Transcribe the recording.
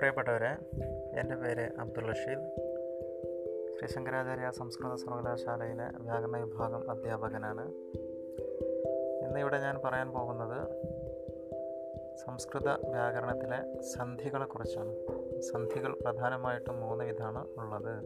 പ്രിയപ്പെട്ടവരെ എന്റെ പേര് അബ്ദുൾ റഷീദ്. ശ്രീ ശങ്കരാചാര്യ സംസ്കൃത സർവകലാശാലയിലെ വ്യാകരണ വിഭാഗം അധ്യാപകനാണ്. ഇന്നിവിടെ ഞാൻ പറയാൻ പോകുന്നത് സംസ്കൃത വ്യാകരണത്തിലെ സന്ധികളെക്കുറിച്ചാണ്. സന്ധികൾ പ്രധാനമായിട്ടും മൂന്ന് വിധമാണ് ഉള്ളത്.